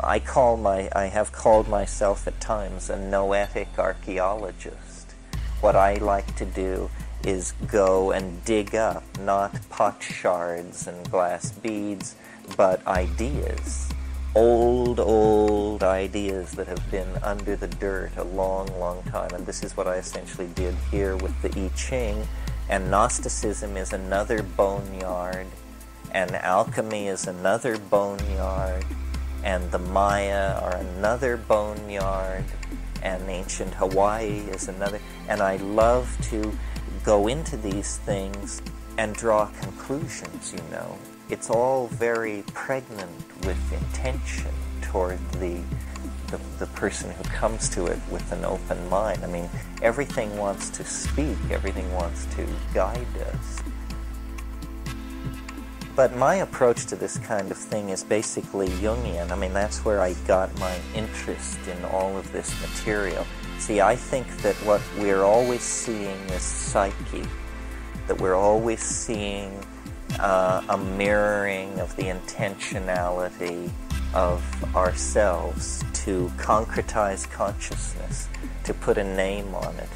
I call my I have called myself at times a noetic archaeologist. What I like to do is go and dig up not pot shards and glass beads, but ideas. Old, old ideas that have been under the dirt a long, long time. And this is what I essentially did here with the I Ching. And Gnosticism is another boneyard, and alchemy is another boneyard, and the Maya are another boneyard, and ancient Hawaii is another. And I love to go into these things and draw conclusions, you know. It's all very pregnant with intention toward the, the, the, person who comes to it with an open mind. I mean, everything wants to speak, everything wants to guide us. But my approach to this kind of thing is basically Jungian. I mean, that's where I got my interest in all of this material. See, I think that what we're always seeing is psyche, that we're always seeing uh, a mirroring of the intentionality of ourselves to concretize consciousness, to put a name on it.